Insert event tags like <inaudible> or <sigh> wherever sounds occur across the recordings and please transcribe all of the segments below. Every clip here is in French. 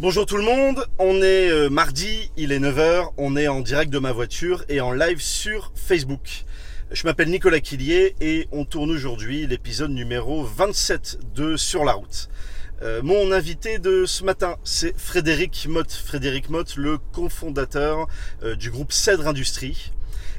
Bonjour tout le monde, on est euh, mardi, il est 9h, on est en direct de ma voiture et en live sur Facebook. Je m'appelle Nicolas Quillier et on tourne aujourd'hui l'épisode numéro 27 de Sur la route. Euh, mon invité de ce matin, c'est Frédéric Mott. Frédéric Mott, le cofondateur euh, du groupe Cèdre Industrie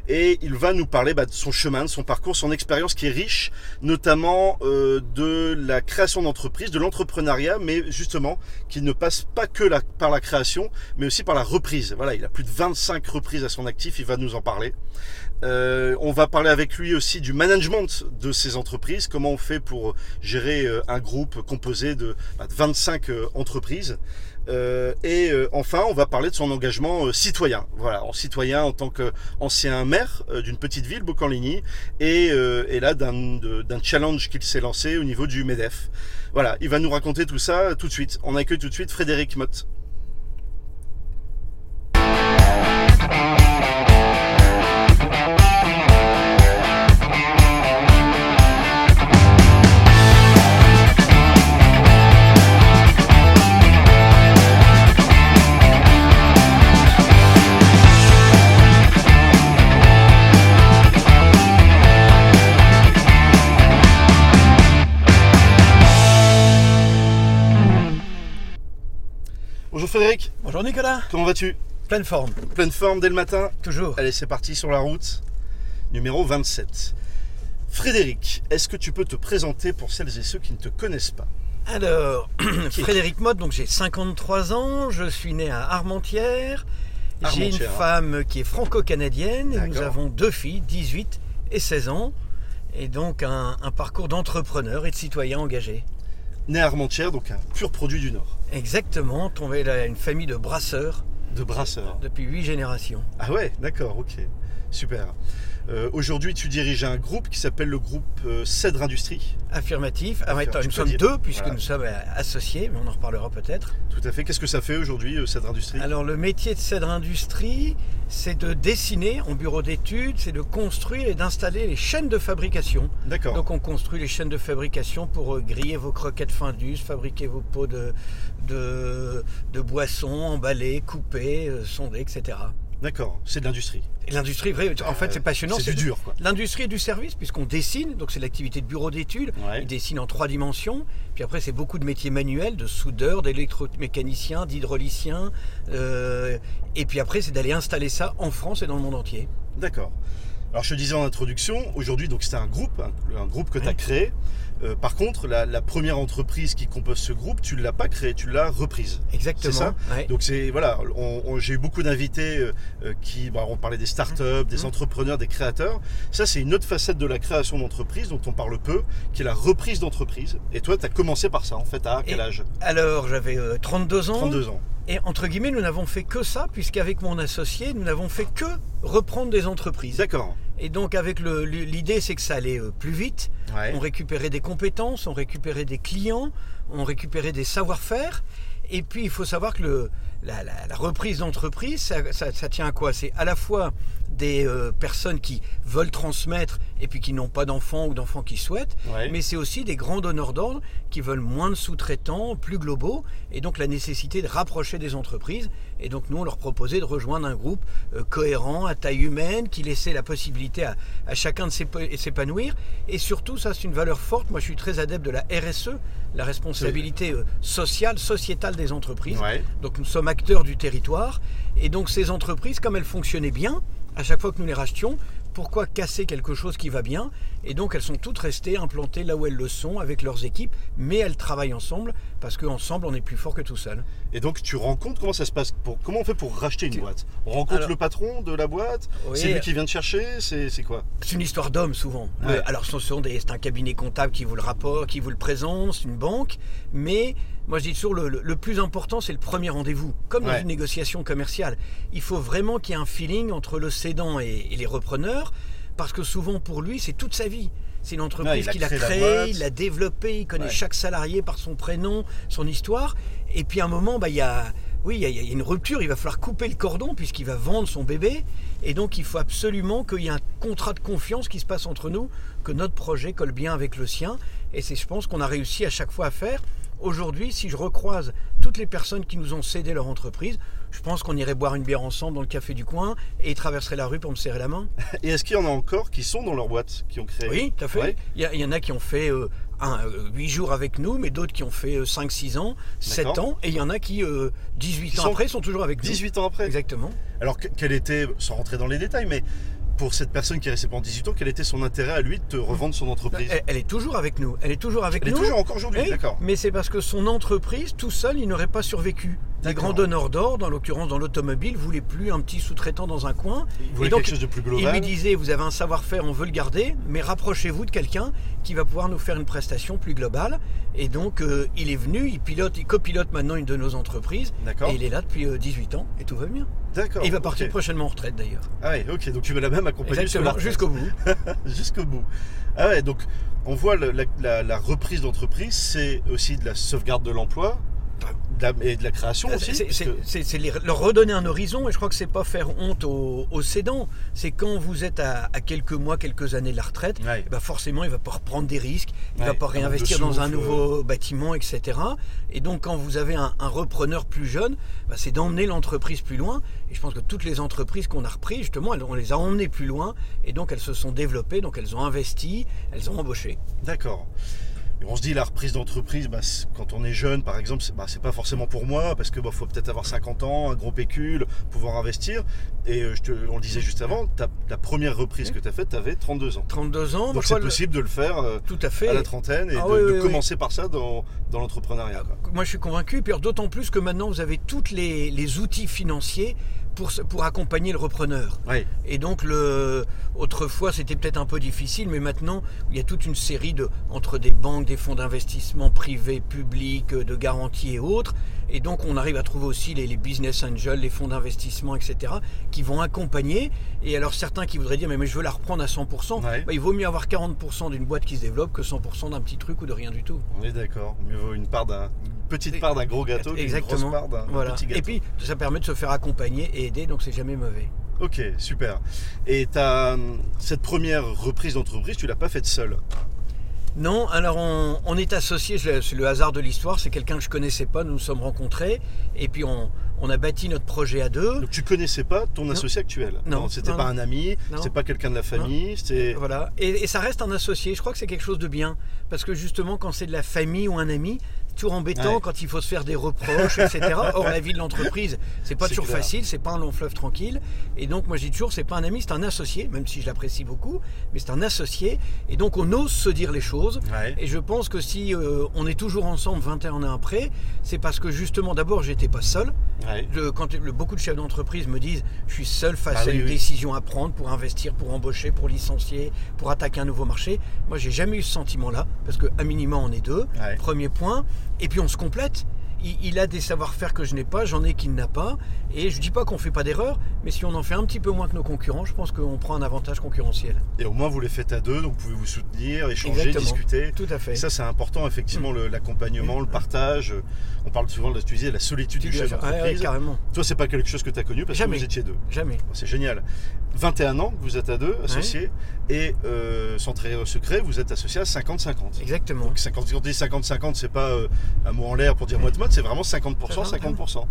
et il va nous parler bah, de son chemin, de son parcours, son expérience qui est riche, notamment euh, de la création d'entreprise, de l'entrepreneuriat, mais justement qui ne passe pas que par la création, mais aussi par la reprise. Voilà, il a plus de 25 reprises à son actif, il va nous en parler. Euh, on va parler avec lui aussi du management de ces entreprises, comment on fait pour gérer euh, un groupe composé de, bah, de 25 euh, entreprises. Euh, et euh, enfin, on va parler de son engagement euh, citoyen. Voilà, en citoyen en tant qu'ancien maire d'une petite ville, Bocanligny, et, et là d'un challenge qu'il s'est lancé au niveau du MEDEF. Voilà, il va nous raconter tout ça tout de suite. On accueille tout de suite Frédéric Mott. Nicolas, comment vas-tu? Pleine forme, Pleine forme dès le matin? Toujours. Allez, c'est parti sur la route. Numéro 27. Frédéric, est-ce que tu peux te présenter pour celles et ceux qui ne te connaissent pas? Alors, <clears throat> Frédéric Mott, donc j'ai 53 ans, je suis né à Armentières. J'ai une Armentières. femme qui est franco-canadienne et nous avons deux filles, 18 et 16 ans. Et donc un, un parcours d'entrepreneur et de citoyen engagé. Né à Armentières, donc un pur produit du Nord. Exactement, tombé là une famille de brasseurs De brasseur. depuis 8 générations. Ah ouais, d'accord, ok. Super. Euh, Aujourd'hui, tu diriges un groupe qui s'appelle le groupe euh, Cèdre Industrie. Affirmatif. Ah, attends, nous sommes dire. deux puisque Voilà. nous sommes euh, associés, mais on en reparlera peut-être. Tout à fait. Qu'est-ce que ça fait aujourd'hui, Cèdre Industrie? Alors le métier de Cèdre Industrie, c'est de dessiner en bureau d'études, c'est de construire et d'installer les chaînes de fabrication. D'accord. Donc on construit les chaînes de fabrication pour griller vos croquettes fin d'us, fabriquer vos pots de, de, de boissons, emballer, couper, sonder, etc. D'accord, c'est de l'industrie. L'industrie, en fait Euh, c'est passionnant. C'est du dur. L'industrie du service, puisqu'on dessine, donc c'est l'activité de bureau d'études. Ouais. Il dessine en trois dimensions. Puis après, c'est beaucoup de métiers manuels, de soudeurs, d'électromécaniciens, d'hydrauliciens. euh, et puis après, c'est d'aller installer ça en France et dans le monde entier. D'accord. Alors je te disais en introduction, aujourd'hui donc c'est un groupe, un, un groupe que tu as Ouais. créé. Euh, par contre, la, la première entreprise qui compose ce groupe, tu ne l'as pas créée, tu l'as reprise. Exactement. C'est ça Ouais. Donc c'est voilà, j'ai eu beaucoup d'invités euh, euh, qui, bah, on parlait des startups, des Mhm. entrepreneurs, des créateurs. Ça c'est une autre facette de la création d'entreprise dont on parle peu, qui est la reprise d'entreprise. Et toi, tu as commencé par ça en fait. À quel Et- âge? Alors, j'avais euh, 32 ans. 32 ans. Et entre guillemets, nous n'avons fait que ça, puisqu'avec mon associé, nous n'avons fait que reprendre des entreprises. D'accord. Et donc, avec l'idée, c'est que ça allait plus vite. On récupérait des compétences, on récupérait des clients, on récupérait des savoir-faire. Et puis, il faut savoir que le- la, la- la reprise d'entreprise, ça, ça- ça tient à quoi? C'est à la fois des euh, personnes qui veulent transmettre et puis qui n'ont pas d'enfants ou d'enfants qui souhaitent, Ouais. mais c'est aussi des grands donneurs d'ordre qui veulent moins de sous-traitants, plus globaux, et donc la nécessité de rapprocher des entreprises. Et donc nous, on leur proposait de rejoindre un groupe euh, cohérent, à taille humaine, qui laissait la possibilité à, à chacun de s'épa- s'épanouir. Et surtout, ça c'est une valeur forte. Moi, je suis très adepte de la RSE, la responsabilité euh, sociale, sociétale des entreprises. Ouais. Donc nous sommes acteurs du territoire. Et donc ces entreprises, comme elles fonctionnaient bien, à chaque fois que nous les rachetions, pourquoi casser quelque chose qui va bien? Et donc elles sont toutes restées implantées là où elles le sont avec leurs équipes, mais elles travaillent ensemble parce qu'ensemble on est plus fort que tout seul. Et donc tu rencontres comment ça se passe pour, Comment on fait pour racheter une boîte? On rencontre Alors- le patron de la boîte? Oui. C'est lui qui vient te chercher? C'est c'est quoi? C'est une histoire d'homme souvent. Ouais. Euh, alors ce sont des- c'est un cabinet comptable qui vous le rapporte, qui vous le présente, c'est une banque, mais moi je dis toujours le, plus important c'est le premier rendez-vous. Comme dans Ouais. une négociation commerciale, il faut vraiment qu'il y ait un feeling entre le cédant et, et les repreneurs, parce que souvent pour lui c'est toute sa vie. C'est une entreprise qu'il a créée, il l'a développée, il connaît Ouais. chaque salarié par son prénom, son histoire. Et puis à un moment, bah, il y a, oui, il y a- il y a une rupture, il va falloir couper le cordon puisqu'il va vendre son bébé. Et donc il faut absolument qu'il y ait un contrat de confiance qui se passe entre nous, que notre projet colle bien avec le sien. Et c'est, je pense, qu'on a réussi à chaque fois à faire. Aujourd'hui, si je recroise toutes les personnes qui nous ont cédé leur entreprise, je pense qu'on irait boire une bière ensemble dans le café du coin et ils traverseraient la rue pour me serrer la main. <laughs> Et est-ce qu'il y en a encore qui sont dans leur boîte, qui ont créé Oui, tout à fait. Ouais. Il y, a- il y en a qui ont fait euh, un, euh, 8 jours avec nous, mais d'autres qui ont fait 5-6 ans, 7 D'accord. ans, et il y en a qui, euh, 18 Qui ans sont après, sont toujours avec nous. 18 ans après Exactement. Alors, que- quel était, sans rentrer dans les détails, mais pour cette personne qui est restée pendant 18 ans, quel était son intérêt à lui de te revendre son entreprise Elle, elle est toujours avec nous. Elle est toujours avec Elle est nous. toujours encore aujourd'hui, Oui, d'accord. Mais c'est parce que son entreprise, tout seul, il n'aurait pas survécu. Les D'accord. grands donneurs d'ordre, en l'occurrence dans l'automobile, voulaient plus un petit sous-traitant dans un coin. Vous voulez Et donc, quelque chose de plus Il lui global disait, vous avez un savoir-faire, on veut le garder, mais rapprochez-vous de quelqu'un qui va pouvoir nous faire une prestation plus globale. Et donc, euh, il est venu, il pilote, il copilote maintenant une de nos entreprises. D'accord. Et il est là depuis euh, 18 ans et tout va bien. D'accord. Et il va partir prochainement en retraite d'ailleurs. Ah ouais, ok, donc tu vas la même accompagner Exactement, jusqu'au bout. <laughs> jusqu'au bout. Ah ouais, donc on voit la, la- la reprise d'entreprise, c'est aussi de la sauvegarde de l'emploi de la- et de la création aussi. Ah, C'est- que- leur redonner un horizon et je crois que c'est pas faire honte aux, aux cédants. C'est quand vous êtes à, à quelques mois, quelques années de la retraite, Ouais. ben forcément il va pas reprendre des risques, il Ouais, va pas réinvestir dans un nouveau bâtiment, etc. Et donc quand vous avez un, un repreneur plus jeune, bah, c'est d'emmener l'entreprise plus loin. Et je pense que toutes les entreprises qu'on a reprises, justement, elles- on les a emmenées plus loin et donc elles se sont développées, donc elles ont investi, elles ont embauché. D'accord. Et on se dit la reprise d'entreprise, bah, quand on est jeune par exemple, c'est bah, pas forcément pour moi parce que bah, faut peut-être avoir 50 ans, un gros pécule, pouvoir investir. Et euh, je te- on le disait juste avant, ta, la première reprise que tu as faite, tu avais 32 ans. 32 ans, Donc c'est le- possible de le faire euh, tout à fait. à la trentaine et Ah de, oui, de oui, oui. commencer par ça dans, dans l'entrepreneuriat. Moi, je suis convaincu, d'autant plus que maintenant, vous avez tous les, les outils financiers pour, accompagner le repreneur. Et donc, le, autrefois, c'était peut-être un peu difficile, mais maintenant, il y a toute une série de, entre des banques, des fonds d'investissement privés, publics, de garanties et autres. Et donc, on arrive à trouver aussi les, les business angels, les fonds d'investissement, etc., qui vont accompagner. Et alors, certains qui voudraient dire, mais, mais je veux la reprendre à 100%, Ouais. bah, il vaut mieux avoir 40% d'une boîte qui se développe que 100% d'un petit truc ou de rien du tout. On est d'accord. Mieux vaut une part d'un petite part d'un gros gâteau qu'une Exactement. grosse part d'un Voilà. petit gâteau. Et puis, ça permet de se faire accompagner et aider, donc c'est jamais mauvais. Ok, super. Et hum, cette première reprise d'entreprise, tu l'as pas faite seule. Non, alors on, on est associés, c'est le- hasard de l'histoire, c'est quelqu'un que je connaissais pas, nous nous sommes rencontrés, et puis on, on a bâti notre projet à deux. Donc tu connaissais pas ton associé actuel. Non, c'était pas un ami, c'était pas quelqu'un de la famille, c'était. Voilà. Et, et ça reste un associé, je crois que c'est quelque chose de bien, parce que justement quand c'est de la famille ou un ami, toujours embêtant Ouais. quand il faut se faire des reproches, etc. <laughs> Or la vie de l'entreprise, c'est pas toujours clair. facile, c'est pas un long fleuve tranquille. Et donc moi je dis toujours, c'est pas un ami, c'est un associé, même si je l'apprécie beaucoup, mais c'est un associé. Et donc on ose se dire les choses. Ouais. Et je pense que si euh, on est toujours ensemble 21 ans après, c'est parce que justement, d'abord, j'étais pas seul. Ouais. Je- quand le- beaucoup de chefs d'entreprise me disent, je suis seul face Ah à oui, une oui. décision à prendre pour investir, pour embaucher, pour licencier, pour attaquer un nouveau marché. Moi, j'ai jamais eu ce sentiment-là parce qu'à minima, on est deux. Premier point. Et puis on se complète. Il, il a des savoir-faire que je n'ai pas, j'en ai qu'il n'a pas. Et je dis pas qu'on fait pas d'erreur, mais si on en fait un petit peu moins que nos concurrents, je pense qu'on prend un avantage concurrentiel. Et au moins vous les faites à deux, donc vous pouvez vous soutenir, échanger, Exactement. discuter. Tout à fait. Et ça c'est important effectivement le- l'accompagnement, le partage. On parle souvent de la, la solitude Tu du chef ouais, ouais, d'entreprise. carrément. Toi c'est pas quelque chose que tu as connu parce Jamais. que vous étiez deux. Jamais. C'est génial. 21 ans, vous êtes à deux, associés, et euh, sans trahir le secret, vous êtes associés à 50-50. Exactement. Donc 50, quand on dit 50-50, c'est pas euh, un mot en l'air pour dire moite-moite, c'est vraiment 50%, C'est 50%.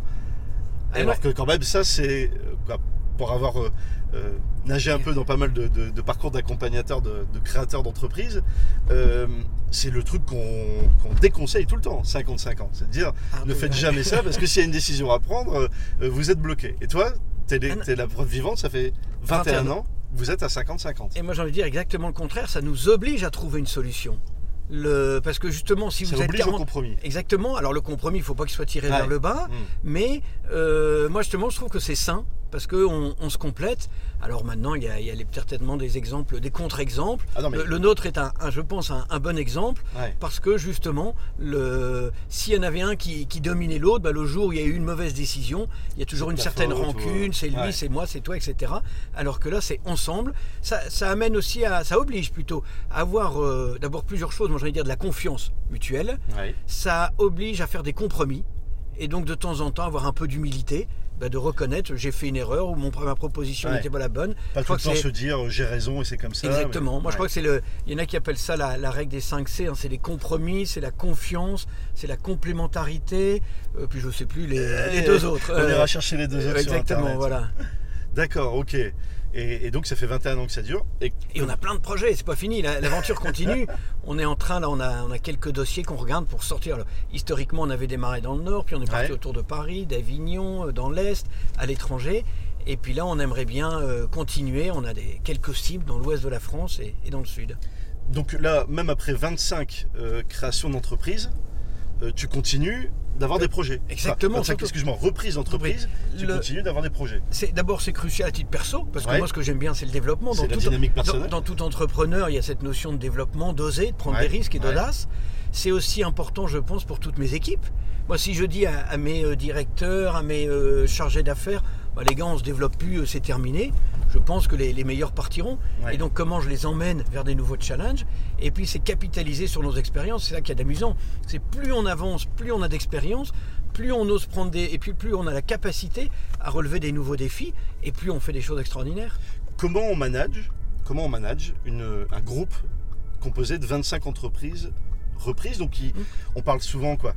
Et Alors que quand même, ça, c'est, euh, pour avoir euh, euh, nagé un peu dans pas mal de, de- de parcours d'accompagnateurs, de, de créateurs d'entreprises, euh, c'est le truc qu'on déconseille tout le temps, 50-50. C'est de dire, Ah, ne oui, faites ouais. jamais ça, parce que s'il y a une décision à prendre, euh, euh, vous êtes bloqué. Et toi, t'es Ah, la preuve vivante, ça fait 21, 21 ans, vous êtes à 50-50. Et moi j'ai envie de dire exactement le contraire, ça nous oblige à trouver une solution. Le... Parce que justement, si Ça vous êtes oblige au 40... compromis. Exactement, alors le compromis, il ne faut pas qu'il soit tiré Ouais. vers le bas, Mm. mais euh, moi justement je trouve que c'est sain, parce qu'on on se complète. Alors maintenant, il y a, il y a les- certainement des exemples, des contre-exemples. Ah mais- le, le nôtre est, un, un, je pense, un, un bon exemple, Ouais. parce que justement, s'il y en avait un qui, qui dominait l'autre, bah, le jour où il y a eu une mauvaise décision, il y a toujours une ta certaine faute, rancune, c'est lui, Ouais. c'est moi, c'est toi, etc. Alors que là, c'est ensemble. Ça, ça amène aussi à, ça oblige plutôt à avoir euh, d'abord plusieurs choses. Moi, j'ai envie de dire de la confiance mutuelle. Ouais. Ça oblige à faire des compromis et donc de temps en temps avoir un peu d'humilité bah, de reconnaître j'ai fait une erreur ou mon, ma proposition Ouais. n'était pas la bonne. Pas Je tout le temps se dire euh, j'ai raison et c'est comme ça. Exactement. mais- Moi, je crois que c'est le. Il y en a qui appellent ça la, la règle des 5 C. hein. C'est les compromis, c'est la confiance, c'est la complémentarité. euh, puis je sais plus les, les deux autres. On Euh, ira chercher les deux autres sur Exactement. Internet. Voilà. <laughs> D'accord, ok. Et, et donc ça fait 21 ans que ça dure. Et, Et on a plein de projets. C'est pas fini. la- L'aventure continue. <laughs> on est en train là. On a, on a quelques dossiers qu'on regarde pour sortir. Alors, historiquement, on avait démarré dans le nord, puis on est parti Ouais. autour de Paris, d'Avignon, euh, dans l'est, à l'étranger. Et puis là, on aimerait bien euh, continuer. On a des, quelques cibles dans l'ouest de la France et, et dans le sud. donc là, même après 25 euh, créations d'entreprises, euh, tu continues d'avoir des projets. Exactement, 25, surtout. excuse-moi, reprise d'entreprise, tu Le- continues d'avoir des projets. C'est d'abord c'est crucial à titre perso parce que Ouais. moi ce que j'aime bien c'est le développement. C'est Dans la tout- dynamique personnelle. Dans, tout entrepreneur il y a cette notion de développement, d'oser, de prendre Ouais, des risques et ouais. d'audace. C'est aussi important je pense pour toutes mes équipes. Moi si je dis à, à mes euh, directeurs, à mes euh, chargés d'affaires, bah, les gars on se développe plus, euh, c'est terminé. Je pense que les, les meilleurs partiront. Ouais. Et donc comment je les emmène vers des nouveaux challenges. Et puis c'est capitaliser sur nos expériences. C'est ça qui est d'amusant. C'est plus on avance, plus on a d'expérience, plus on ose prendre des... Et puis plus on a la capacité à relever des nouveaux défis. Et plus on fait des choses extraordinaires. Comment on manage, comment on manage une, un groupe composé de 25 entreprises reprises? Donc qui, Mm. on parle souvent quoi.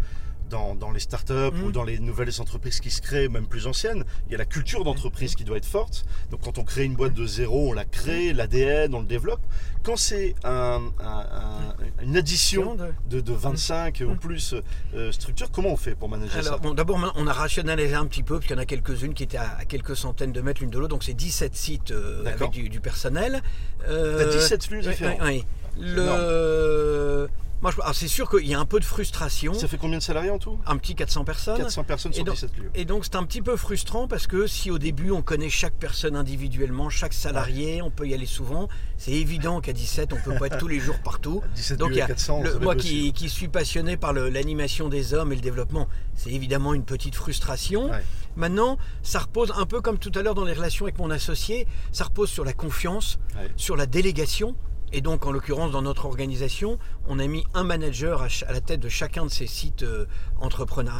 Dans, dans les startups Mm. ou dans les nouvelles entreprises qui se créent, même plus anciennes, il y a la culture d'entreprise qui doit être forte. Donc quand on crée une boîte de zéro, on la crée, l'ADN, on le développe. Quand c'est un- un- un- une addition De- de, de 25 ou Mm. plus euh, structures, comment on fait pour manager Alors, ça bon, d'abord, on a rationalisé un petit peu, parce qu'il y en a quelques-unes qui étaient à, à quelques centaines de mètres l'une de l'autre, donc c'est 17 sites euh, avec du, du personnel. T'as Euh, 17 flux oui, différents. oui, oui. Le... Moi, je... alors, c'est sûr qu'il y a un peu de frustration, Ça fait combien de salariés en tout? Un petit 400 personnes. 400 personnes sur Et donc- 17 flux. Et donc c'est un petit peu frustrant parce que si au début on connaît chaque personne individuellement, chaque salarié, on peut y aller souvent, c'est évident qu'à 17 on peut pas être tous les jours partout. <laughs> 17 Donc flux il y à a 400, le- ça va moi qui, suis passionné par l'animation des hommes et le développement, c'est évidemment une petite frustration. Ouais. Maintenant, ça repose un peu comme tout à l'heure dans les relations avec mon associé, ça repose sur la confiance, Ouais. sur la délégation. Et donc, en l'occurrence, dans notre organisation, on a mis un manager à, la tête de chacun de ces sites euh,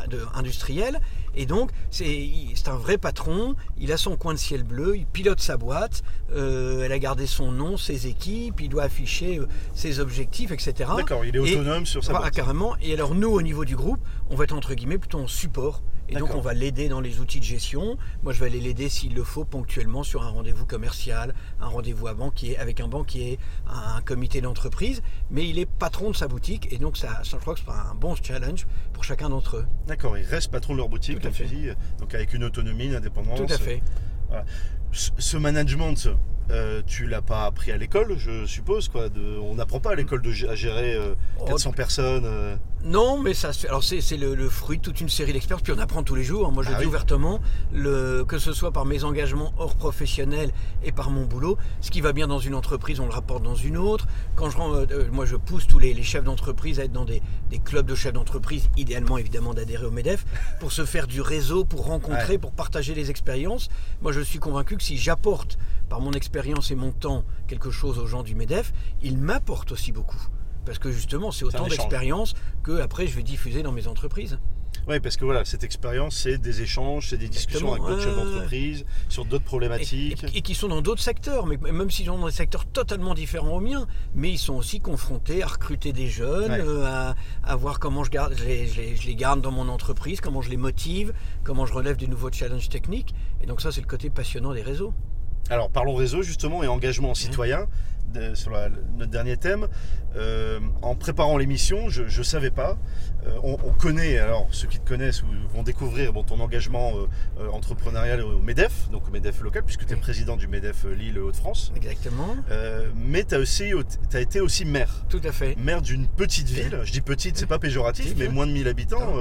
de- industriels. Et donc, c'est un vrai patron. Il a son coin de ciel bleu. Il pilote sa boîte. euh, elle a gardé son nom, ses équipes. Il doit afficher euh, ses objectifs, etc. D'accord, il est Et- autonome sur sa Voilà, boîte. carrément. Et alors, nous, au niveau du groupe, on va être entre guillemets plutôt en support. Et donc, on va l'aider dans les outils de gestion. Moi, je vais aller l'aider s'il le faut ponctuellement sur un rendez-vous commercial, un rendez-vous à banquier, avec un banquier, un, comité d'entreprise. Mais il est patron de sa boutique. Et donc, ça, ça, je crois que c'est un bon challenge pour chacun d'entre eux. D'accord, ils restent patron de leur boutique, Tout à fait. donc avec une autonomie, une indépendance. Tout à fait. Ce ce management, euh, tu l'as pas appris à l'école, je suppose. Quoi, de, on n'apprend pas à l'école de à gérer euh, Oh, 400 personnes. euh. Non, mais ça se fait. Alors c'est le, le fruit de toute une série d'expériences, puis on apprend tous les jours. Moi je Ah le dis oui. ouvertement, le, que ce soit par mes engagements hors professionnel et par mon boulot, ce qui va bien dans une entreprise, on le rapporte dans une autre. Quand je euh, euh, moi je pousse tous les, les chefs d'entreprise à être dans des, des clubs de chefs d'entreprise, idéalement évidemment d'adhérer au MEDEF, <laughs> pour se faire du réseau, pour rencontrer, Ouais. pour partager les expériences. Moi je suis convaincu que si j'apporte par mon expérience et mon temps quelque chose aux gens du MEDEF, ils m'apportent aussi beaucoup. Parce que justement, c'est autant d'expérience que après je vais diffuser dans mes entreprises. Oui, parce que voilà, cette expérience, c'est des échanges, c'est des discussions avec d'autres chefs d'entreprise sur d'autres problématiques. et- et qui sont dans d'autres secteurs, mais même s'ils sont dans des secteurs totalement différents aux miens, mais ils sont aussi confrontés à recruter des jeunes, Ouais. euh, à, à voir comment je, garde, je, les, je les- je les garde dans mon entreprise, comment je les motive, comment je relève des nouveaux challenges techniques. Et donc ça, c'est le côté passionnant des réseaux. Alors parlons réseau justement et engagement citoyen de- sur la- notre dernier thème. Euh, en préparant l'émission, je ne savais pas. Euh, on, on connaît, alors ceux qui te connaissent vont découvrir bon, ton engagement euh, entrepreneurial au MEDEF, donc au MEDEF local, puisque tu es Oui. président du MEDEF Lille Hauts-de-France. Exactement. Mais tu as, as été aussi maire. Tout à fait. Maire d'une petite ville, je dis petite, c'est pas péjoratif, mais moins de 1000 habitants,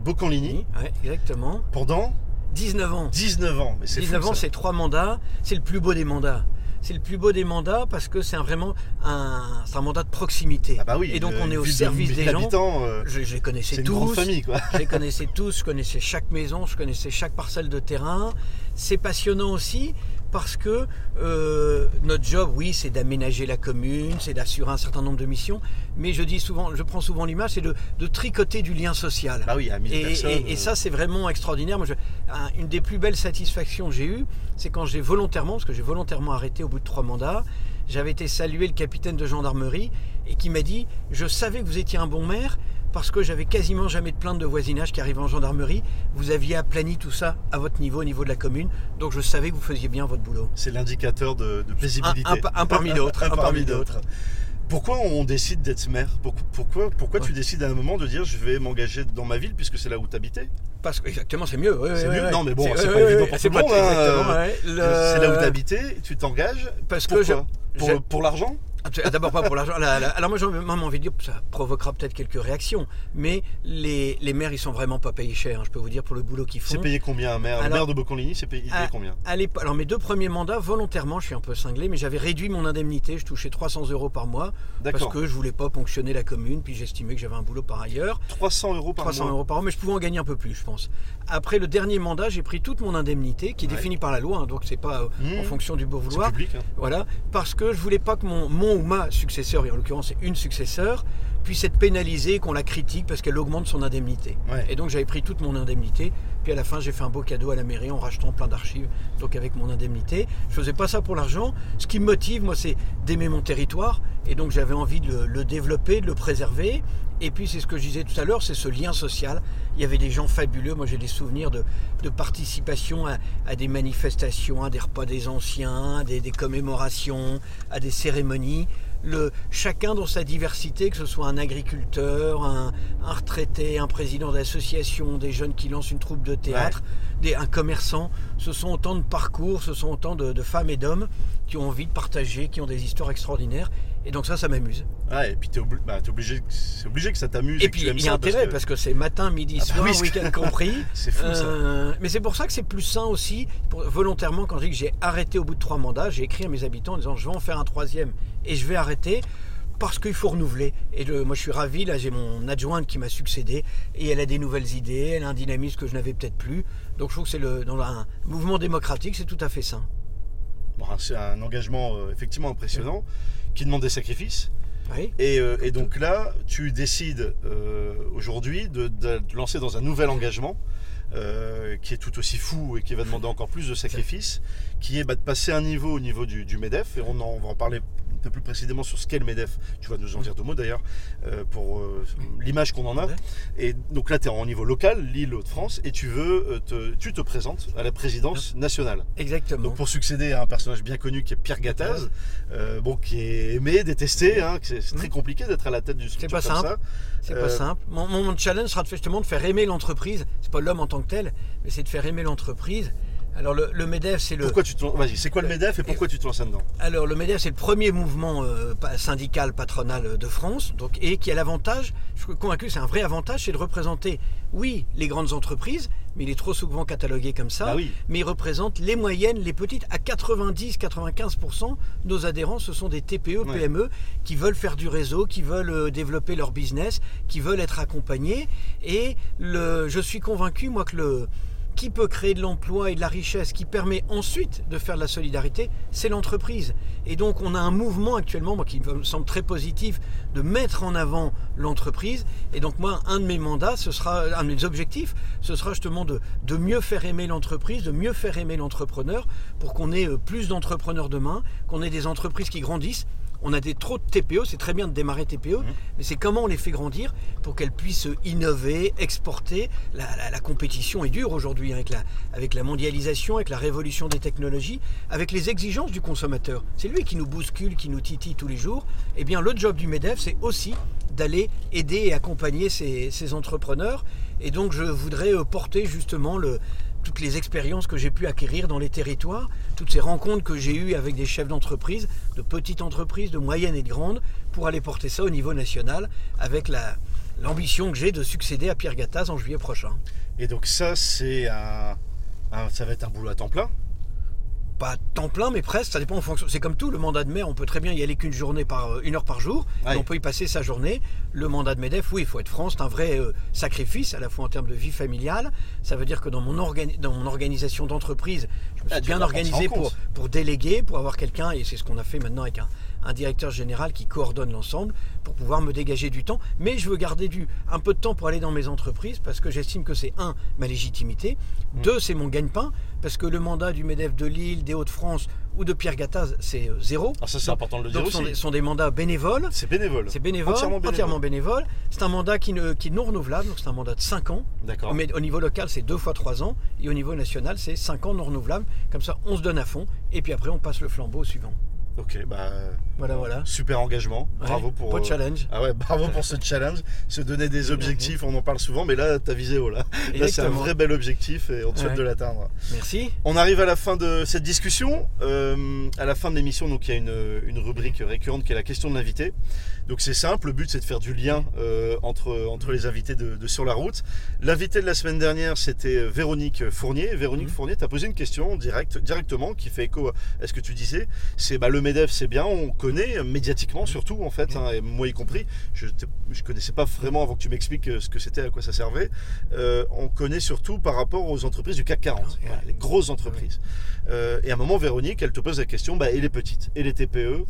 Beaucanligny, Ouais, exactement. pendant 19 ans. 19 ans. Mais c'est fou, 19 ans, c'est trois mandats. C'est le plus beau des mandats. C'est le plus beau des mandats parce que c'est un- vraiment un, mandat de proximité. Ah bah oui, Et donc on est au de service 1000 des gens. habitants, euh, Je, je les connaissais une tous. grande famille quoi. Je les connaissais tous, je connaissais chaque maison, je connaissais chaque parcelle de terrain. C'est passionnant aussi parce que euh, notre job, oui, c'est d'aménager la commune, c'est d'assurer un certain nombre de missions, mais je dis souvent, je prends souvent l'image, c'est de, de tricoter du lien social. Ah oui, à 1000 Et, personnes. et- et ça, c'est vraiment extraordinaire. Moi, je- un- une des plus belles satisfactions que j'ai eues, c'est quand j'ai volontairement, parce que j'ai volontairement arrêté au bout de trois mandats, j'avais été saluer le capitaine de gendarmerie et qui m'a dit Je savais que vous étiez un bon maire parce que j'avais quasiment jamais de plainte de voisinage qui arrivait en gendarmerie. Vous aviez aplani tout ça à votre niveau, au niveau de la commune. Donc je savais que vous faisiez bien votre boulot. C'est l'indicateur de, de paisibilité. Un- un pa- un parmi <laughs> d'autres, un, parmi d'autres. Pourquoi on décide d'être maire? Pour- Pourquoi, pourquoi tu décides à un moment de dire je vais m'engager dans ma ville puisque c'est là où tu habitais Parce que exactement, c'est mieux. ouais, C'est ouais, mieux. Non, mais bon, c'est pas évident pour c'est tout le monde, hein. Le- C'est là où tu habitais, tu t'engages. Parce que Pourquoi? je- Pour, l'argent? D'abord pas pour l'argent. La- la- Alors moi j'ai même envie de dire, ça provoquera peut-être quelques réactions, mais les, les maires ils sont vraiment pas payés cher, hein, je peux vous dire, pour le boulot qu'ils C'est font. payé combien un maire? Le maire de Boconligny, c'est payé, Ah, combien? À alors mes deux premiers mandats, volontairement, je suis un peu cinglé, mais j'avais réduit mon indemnité, je touchais 300 euros par mois, parce que je voulais pas ponctionner la commune, puis j'estimais que j'avais un boulot par ailleurs. 300 euros par 300 mois. euros par an, mais je pouvais en gagner un peu plus, je pense. Après le dernier mandat, j'ai pris toute mon indemnité, qui est Ouais. définie par la loi, hein, donc c'est pas euh, Mmh. en fonction du beau C'est vouloir. public. hein. Voilà, parce que je voulais pas que mon, mon ou ma successeur, et en l'occurrence c'est une successeur, puisse être pénalisée, qu'on la critique parce qu'elle augmente son indemnité. Ouais. Et donc j'avais pris toute mon indemnité, puis à la fin j'ai fait un beau cadeau à la mairie en rachetant plein d'archives, donc avec mon indemnité. Je faisais pas ça pour l'argent. Ce qui me motive, moi, c'est d'aimer mon territoire, et donc j'avais envie de le, le développer, de le préserver. Et puis c'est ce que je disais tout à l'heure, c'est ce lien social. Il y avait des gens fabuleux. Moi j'ai des souvenirs de, de participation à, des manifestations, à des repas des anciens, à des commémorations, à des cérémonies. Le, chacun dans sa diversité, que ce soit un agriculteur, un, un retraité, un président d'association, des jeunes qui lancent une troupe de théâtre, des, un commerçant, ce sont autant de parcours, ce sont autant de, de femmes et d'hommes qui ont envie de partager, qui ont des histoires extraordinaires. Et donc ça, ça m'amuse. Ouais, et puis t'es obli- bah, obligé, c'est obligé que ça t'amuse. Et puis il y a intérêt parce que, c'est matin, midi, Ah bah soir, oui, week-end <laughs> compris. C'est fou ça. Euh, mais c'est pour ça que c'est plus sain aussi. Pour- volontairement, quand je dis que j'ai arrêté au bout de trois mandats, j'ai écrit à mes habitants en disant je vais en faire un troisième et je vais arrêter parce qu'il faut renouveler. Et le- moi je suis ravi, là j'ai mon adjointe qui m'a succédé et elle a des nouvelles idées, elle a un dynamisme que je n'avais peut-être plus. Donc je trouve que c'est le, dans un mouvement démocratique, c'est tout à fait sain. Bon, c'est un engagement euh, effectivement impressionnant qui demande des sacrifices. Oui. Et, euh, et donc là, tu décides euh, aujourd'hui de, de te lancer dans un nouvel engagement euh, qui est tout aussi fou et qui va demander encore plus de sacrifices, qui est bah, de passer un niveau au niveau du, du MEDEF, et on, en, on va en parler peu plus précisément sur ce qu'est le MEDEF. Tu vas nous en dire deux mots d'ailleurs, euh, pour euh, l'image qu'on en a. Et donc là, tu es en niveau local, l'île Hauts-de-France, et tu veux euh, te, tu te présentes à la présidence nationale. Exactement. Donc pour succéder à un personnage bien connu qui est Pierre Gattaz, euh, bon, qui est aimé, détesté, hein, c'est très compliqué d'être à la tête d'une structure pas comme simple. C'est pas simple. Mon, mon- challenge sera justement de faire aimer l'entreprise. C'est pas l'homme en tant que tel, mais c'est de faire aimer l'entreprise. Alors le, le MEDEF, c'est le, Pourquoi tu te Vas-y, c'est quoi le MEDEF et pourquoi tu te lances là-dedans Alors le MEDEF, c'est le premier mouvement euh, syndical patronal de France, donc, et qui a l'avantage, je suis convaincu, c'est un vrai avantage, c'est de représenter, oui, les grandes entreprises, mais il est trop souvent catalogué comme ça, Ah oui. mais il représente les moyennes, les petites, à 90-95%, nos adhérents, ce sont des TPE, Ouais. PME, qui veulent faire du réseau, qui veulent euh, développer leur business, qui veulent être accompagnés, et le, je suis convaincu, moi, que le qui peut créer de l'emploi et de la richesse, qui permet ensuite de faire de la solidarité, c'est l'entreprise. Et donc on a un mouvement actuellement, moi qui me semble très positif, de mettre en avant l'entreprise. Et donc moi, un de mes mandats, ce sera un de mes objectifs, ce sera justement de, de mieux faire aimer l'entreprise, de mieux faire aimer l'entrepreneur, pour qu'on ait euh, plus d'entrepreneurs demain, qu'on ait des entreprises qui grandissent. On a des trop de TPE, c'est très bien de démarrer TPE, mais c'est comment on les fait grandir pour qu'elles puissent innover, exporter. La, la- la compétition est dure aujourd'hui avec la, avec la mondialisation, avec la révolution des technologies, avec les exigences du consommateur. C'est lui qui nous bouscule, qui nous titille tous les jours. Eh bien, le job du MEDEF, c'est aussi d'aller aider et accompagner ces, ces entrepreneurs. Et donc, je voudrais euh, porter justement le, toutes les expériences que j'ai pu acquérir dans les territoires, toutes ces rencontres que j'ai eues avec des chefs d'entreprise, de petites entreprises, de moyennes et de grandes, pour aller porter ça au niveau national avec la- l'ambition que j'ai de succéder à Pierre Gattaz en juillet prochain. Et donc ça, c'est un- ça va être un boulot à temps plein. Pas temps plein, mais presque. Ça dépend en fonction. C'est comme tout, le mandat de maire, on peut très bien y aller qu'une journée par euh, une heure par jour. et Ouais. on peut y passer sa journée. Le mandat de MEDEF, oui, il faut être franc, c'est un vrai euh, sacrifice, à la fois en termes de vie familiale. Ça veut dire que dans mon, organi- dans mon organisation d'entreprise, je me suis Ah, tu bien organisé pour déléguer, pour avoir quelqu'un, et c'est ce qu'on a fait maintenant avec un, un directeur général qui coordonne l'ensemble, pour pouvoir me dégager du temps. Mais je veux garder du, un peu de temps pour aller dans mes entreprises, parce que j'estime que c'est, un, ma légitimité, Mm. deux, c'est mon gagne-pain, parce que le mandat du MEDEF de Lille, des Hauts-de-France ou de Pierre Gattaz, c'est euh, zéro. Alors ça c'est important de le dire donc, sont, des- sont des mandats bénévoles. C'est bénévole. C'est bénévole, Entièrement entièrement, bénévole. C'est un mandat qui, ne- qui est non renouvelable, donc c'est un mandat de 5 ans. D'accord. Mais au niveau local, c'est deux fois 3 ans. Et au niveau national, c'est 5 ans non renouvelables. Comme ça, on se donne à fond. Et puis après, on passe le flambeau au suivant. Ok, bah Voilà, voilà. super engagement. Ouais, Bravo pour. Euh, challenge. Ah ouais, bravo pour ce challenge. Se donner des objectifs, on en parle souvent, mais là, t'as visé haut. Là, là c'est un vrai bel objectif et on te souhaite Ouais. de l'atteindre. Merci. On arrive à la fin de cette discussion. Euh, à la fin de l'émission, donc il y a une, une rubrique récurrente qui est la question de l'invité. Donc c'est simple, le but c'est de faire du lien euh, entre, entre les invités de, de Sur la route. L'invité de la semaine dernière, c'était Véronique Fournier. Véronique Mhm. Fournier, tu as posé une question direct, directement qui fait écho à ce que tu disais. C'est bah, le MEDEF, c'est bien, on connaît médiatiquement surtout en fait, hein, et moi y compris. Je ne connaissais pas vraiment avant que tu m'expliques euh, ce que c'était, à quoi ça servait. Euh, on connaît surtout par rapport aux entreprises du CAC 40, Ah, ouais. les grosses entreprises. Euh, et à un moment, Véronique, elle te pose la question, bah, et les petites, et les TPE,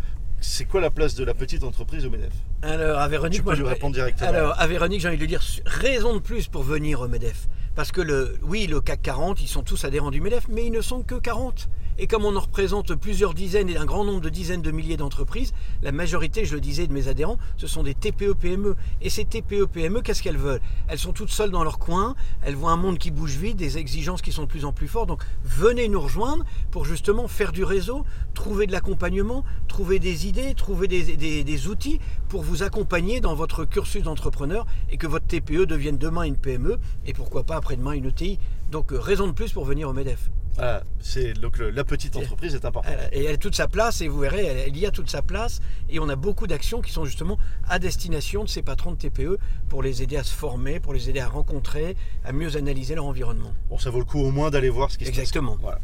c'est quoi la place de la petite entreprise au MEDEF? Alors, à Véronique, Tu peux moi, lui répondre directement. Alors, à Véronique, j'ai envie de lui dire raison de plus pour venir au MEDEF. Parce que, le, oui, le CAC 40, ils sont tous adhérents du MEDEF, mais ils ne sont que 40. Et comme on en représente plusieurs dizaines et un grand nombre de dizaines de milliers d'entreprises, la majorité, je le disais, de mes adhérents, ce sont des TPE-PME. Et ces TPE-PME, qu'est-ce qu'elles veulent? Elles sont toutes seules dans leur coin, elles voient un monde qui bouge vite, des exigences qui sont de plus en plus fortes. Donc, venez nous rejoindre pour justement faire du réseau, trouver de l'accompagnement, trouver des idées, trouver des outils pour vous accompagner dans votre cursus d'entrepreneur et que votre TPE devienne demain une PME et pourquoi pas après-demain une ETI. Donc, euh, raison de plus pour venir au MEDEF. Voilà, c'est donc le- la petite entreprise est importante. Et elle a toute sa place, et vous verrez, elle, elle y a toute sa place. Et on a beaucoup d'actions qui sont justement à destination de ces patrons de TPE pour les aider à se former, pour les aider à rencontrer, à mieux analyser leur environnement. Bon, ça vaut le coup au moins d'aller voir ce qui se passe. Exactement. Voilà.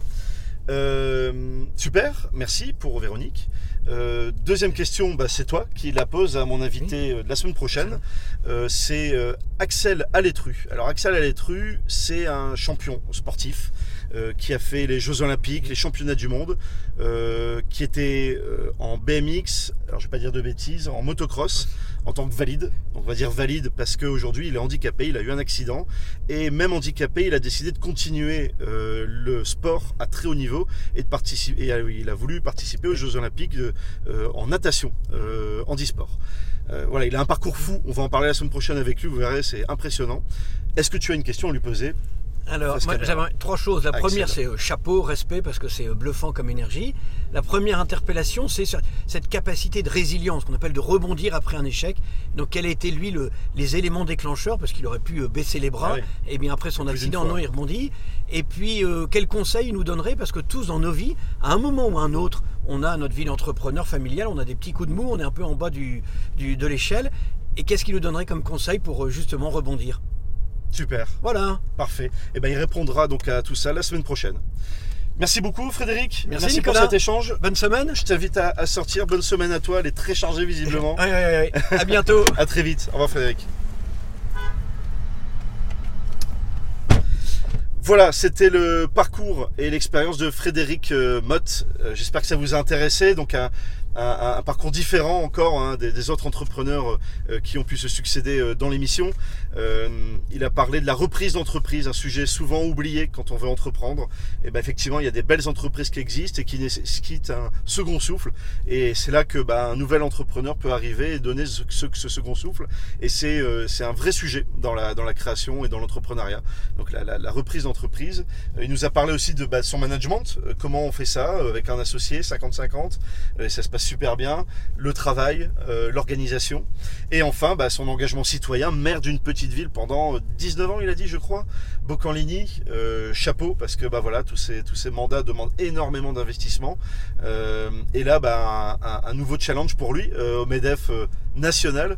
Euh, super, merci pour Véronique. Euh, deuxième question, bah, c'est toi qui la pose à mon invité euh, de la semaine prochaine. Euh, c'est euh, Axel Alétru. Alors Axel Alétru, c'est un champion sportif qui a fait les Jeux Olympiques, les championnats du monde, euh, qui était euh, en BMX, alors je vais pas dire de bêtises, en motocross en tant que valide. Donc on va dire valide parce qu'aujourd'hui il est handicapé, il a eu un accident et même handicapé, il a décidé de continuer euh, le sport à très haut niveau et de participer. Euh, il a voulu participer aux Jeux Olympiques euh, en natation, euh, handisport. Euh, voilà, il a un parcours fou. On va en parler la semaine prochaine avec lui. Vous verrez, c'est impressionnant. Est-ce que tu as une question à lui poser? Alors, moi, j'avais trois choses. La Excellent. première, c'est euh, chapeau, respect, parce que c'est euh, bluffant comme énergie. La première interpellation, c'est cette capacité de résilience qu'on appelle de rebondir après un échec. Donc, quel a été, lui, le- les éléments déclencheurs Parce qu'il aurait pu euh, baisser les bras. Ah oui. Et bien, après son Plus accident, non, il rebondit. Et puis, quel conseil il nous donnerait Parce que tous, dans nos vies, à un moment ou à un autre, on a notre vie d'entrepreneur familial, on a des petits coups de mou, on est un peu en bas du, du- de l'échelle. Et qu'est-ce qu'il nous donnerait comme conseil pour justement rebondir? Super, Voilà. parfait. Et ben il répondra donc à tout ça la semaine prochaine. Merci beaucoup Frédéric. Merci, pour cet échange. Bonne semaine. Je t'invite à, à sortir. Bonne semaine à toi. Elle est très chargée visiblement. Ouais, ouais, ouais. À bientôt. <laughs> À très vite. Au revoir Frédéric. Voilà, c'était le parcours et l'expérience de Frédéric euh, Mott. Euh, J'espère que ça vous a intéressé. Donc un, un- un parcours différent encore hein, des, des autres entrepreneurs euh, qui ont pu se succéder dans l'émission. Euh, il a parlé de la reprise d'entreprise, un sujet souvent oublié quand on veut entreprendre. Et ben effectivement, il y a des belles entreprises qui existent et qui nécessitent un second souffle. Et c'est là que bah, un nouvel entrepreneur peut arriver et donner ce, second souffle. Et c'est euh, un vrai sujet dans la, dans la création et dans l'entrepreneuriat. Donc la, la- la reprise d'entreprise. Euh, Il nous a parlé aussi de bah, son management, euh, comment on fait ça avec un associé 50-50. Euh, ça se passe super bien. Le travail, l'organisation. Et enfin, bah, son engagement citoyen, maire d'une petite ville pendant euh, 19 ans, il a dit, je crois. Boccanlini, euh, chapeau, parce que bah, voilà, tous, ces, tous ces mandats demandent énormément d'investissement. Euh, et là, bah, un, nouveau challenge pour lui euh, au MEDEF euh, national.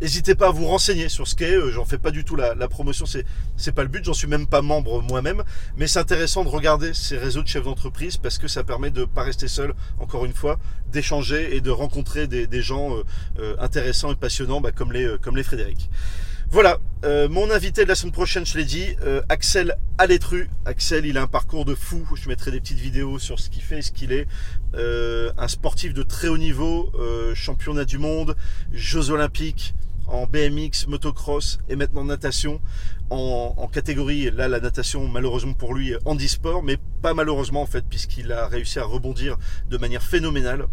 Euh, N'hésitez pas à vous renseigner sur ce qu'est. Euh, j'en fais pas du tout la, promotion, c'est c'est pas le but. J'en suis même pas membre moi-même, mais c'est intéressant de regarder ces réseaux de chefs d'entreprise parce que ça permet de pas rester seul. Encore une fois, d'échanger et de rencontrer des, gens euh, euh, intéressants et passionnants, bah, comme les comme les Frédéric. Voilà, mon invité de la semaine prochaine, je l'ai dit, Axel Alétru. Axel, il a un parcours de fou. Je mettrai des petites vidéos sur ce qu'il fait, ce qu'il est. un sportif de très haut niveau, championnat du monde, Jeux olympiques, en BMX, motocross et maintenant natation en, catégorie, là la natation malheureusement pour lui handisport, mais pas malheureusement en fait puisqu'il a réussi à rebondir de manière phénoménale.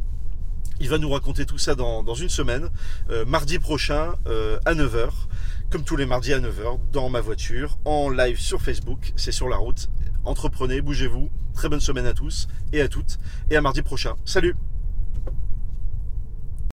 Il va nous raconter tout ça dans, une semaine, euh, mardi prochain euh, à 9h, comme tous les mardis à 9h, dans ma voiture, en live sur Facebook, c'est sur la route. Entreprenez, bougez-vous, très bonne semaine à tous et à toutes, et à mardi prochain. Salut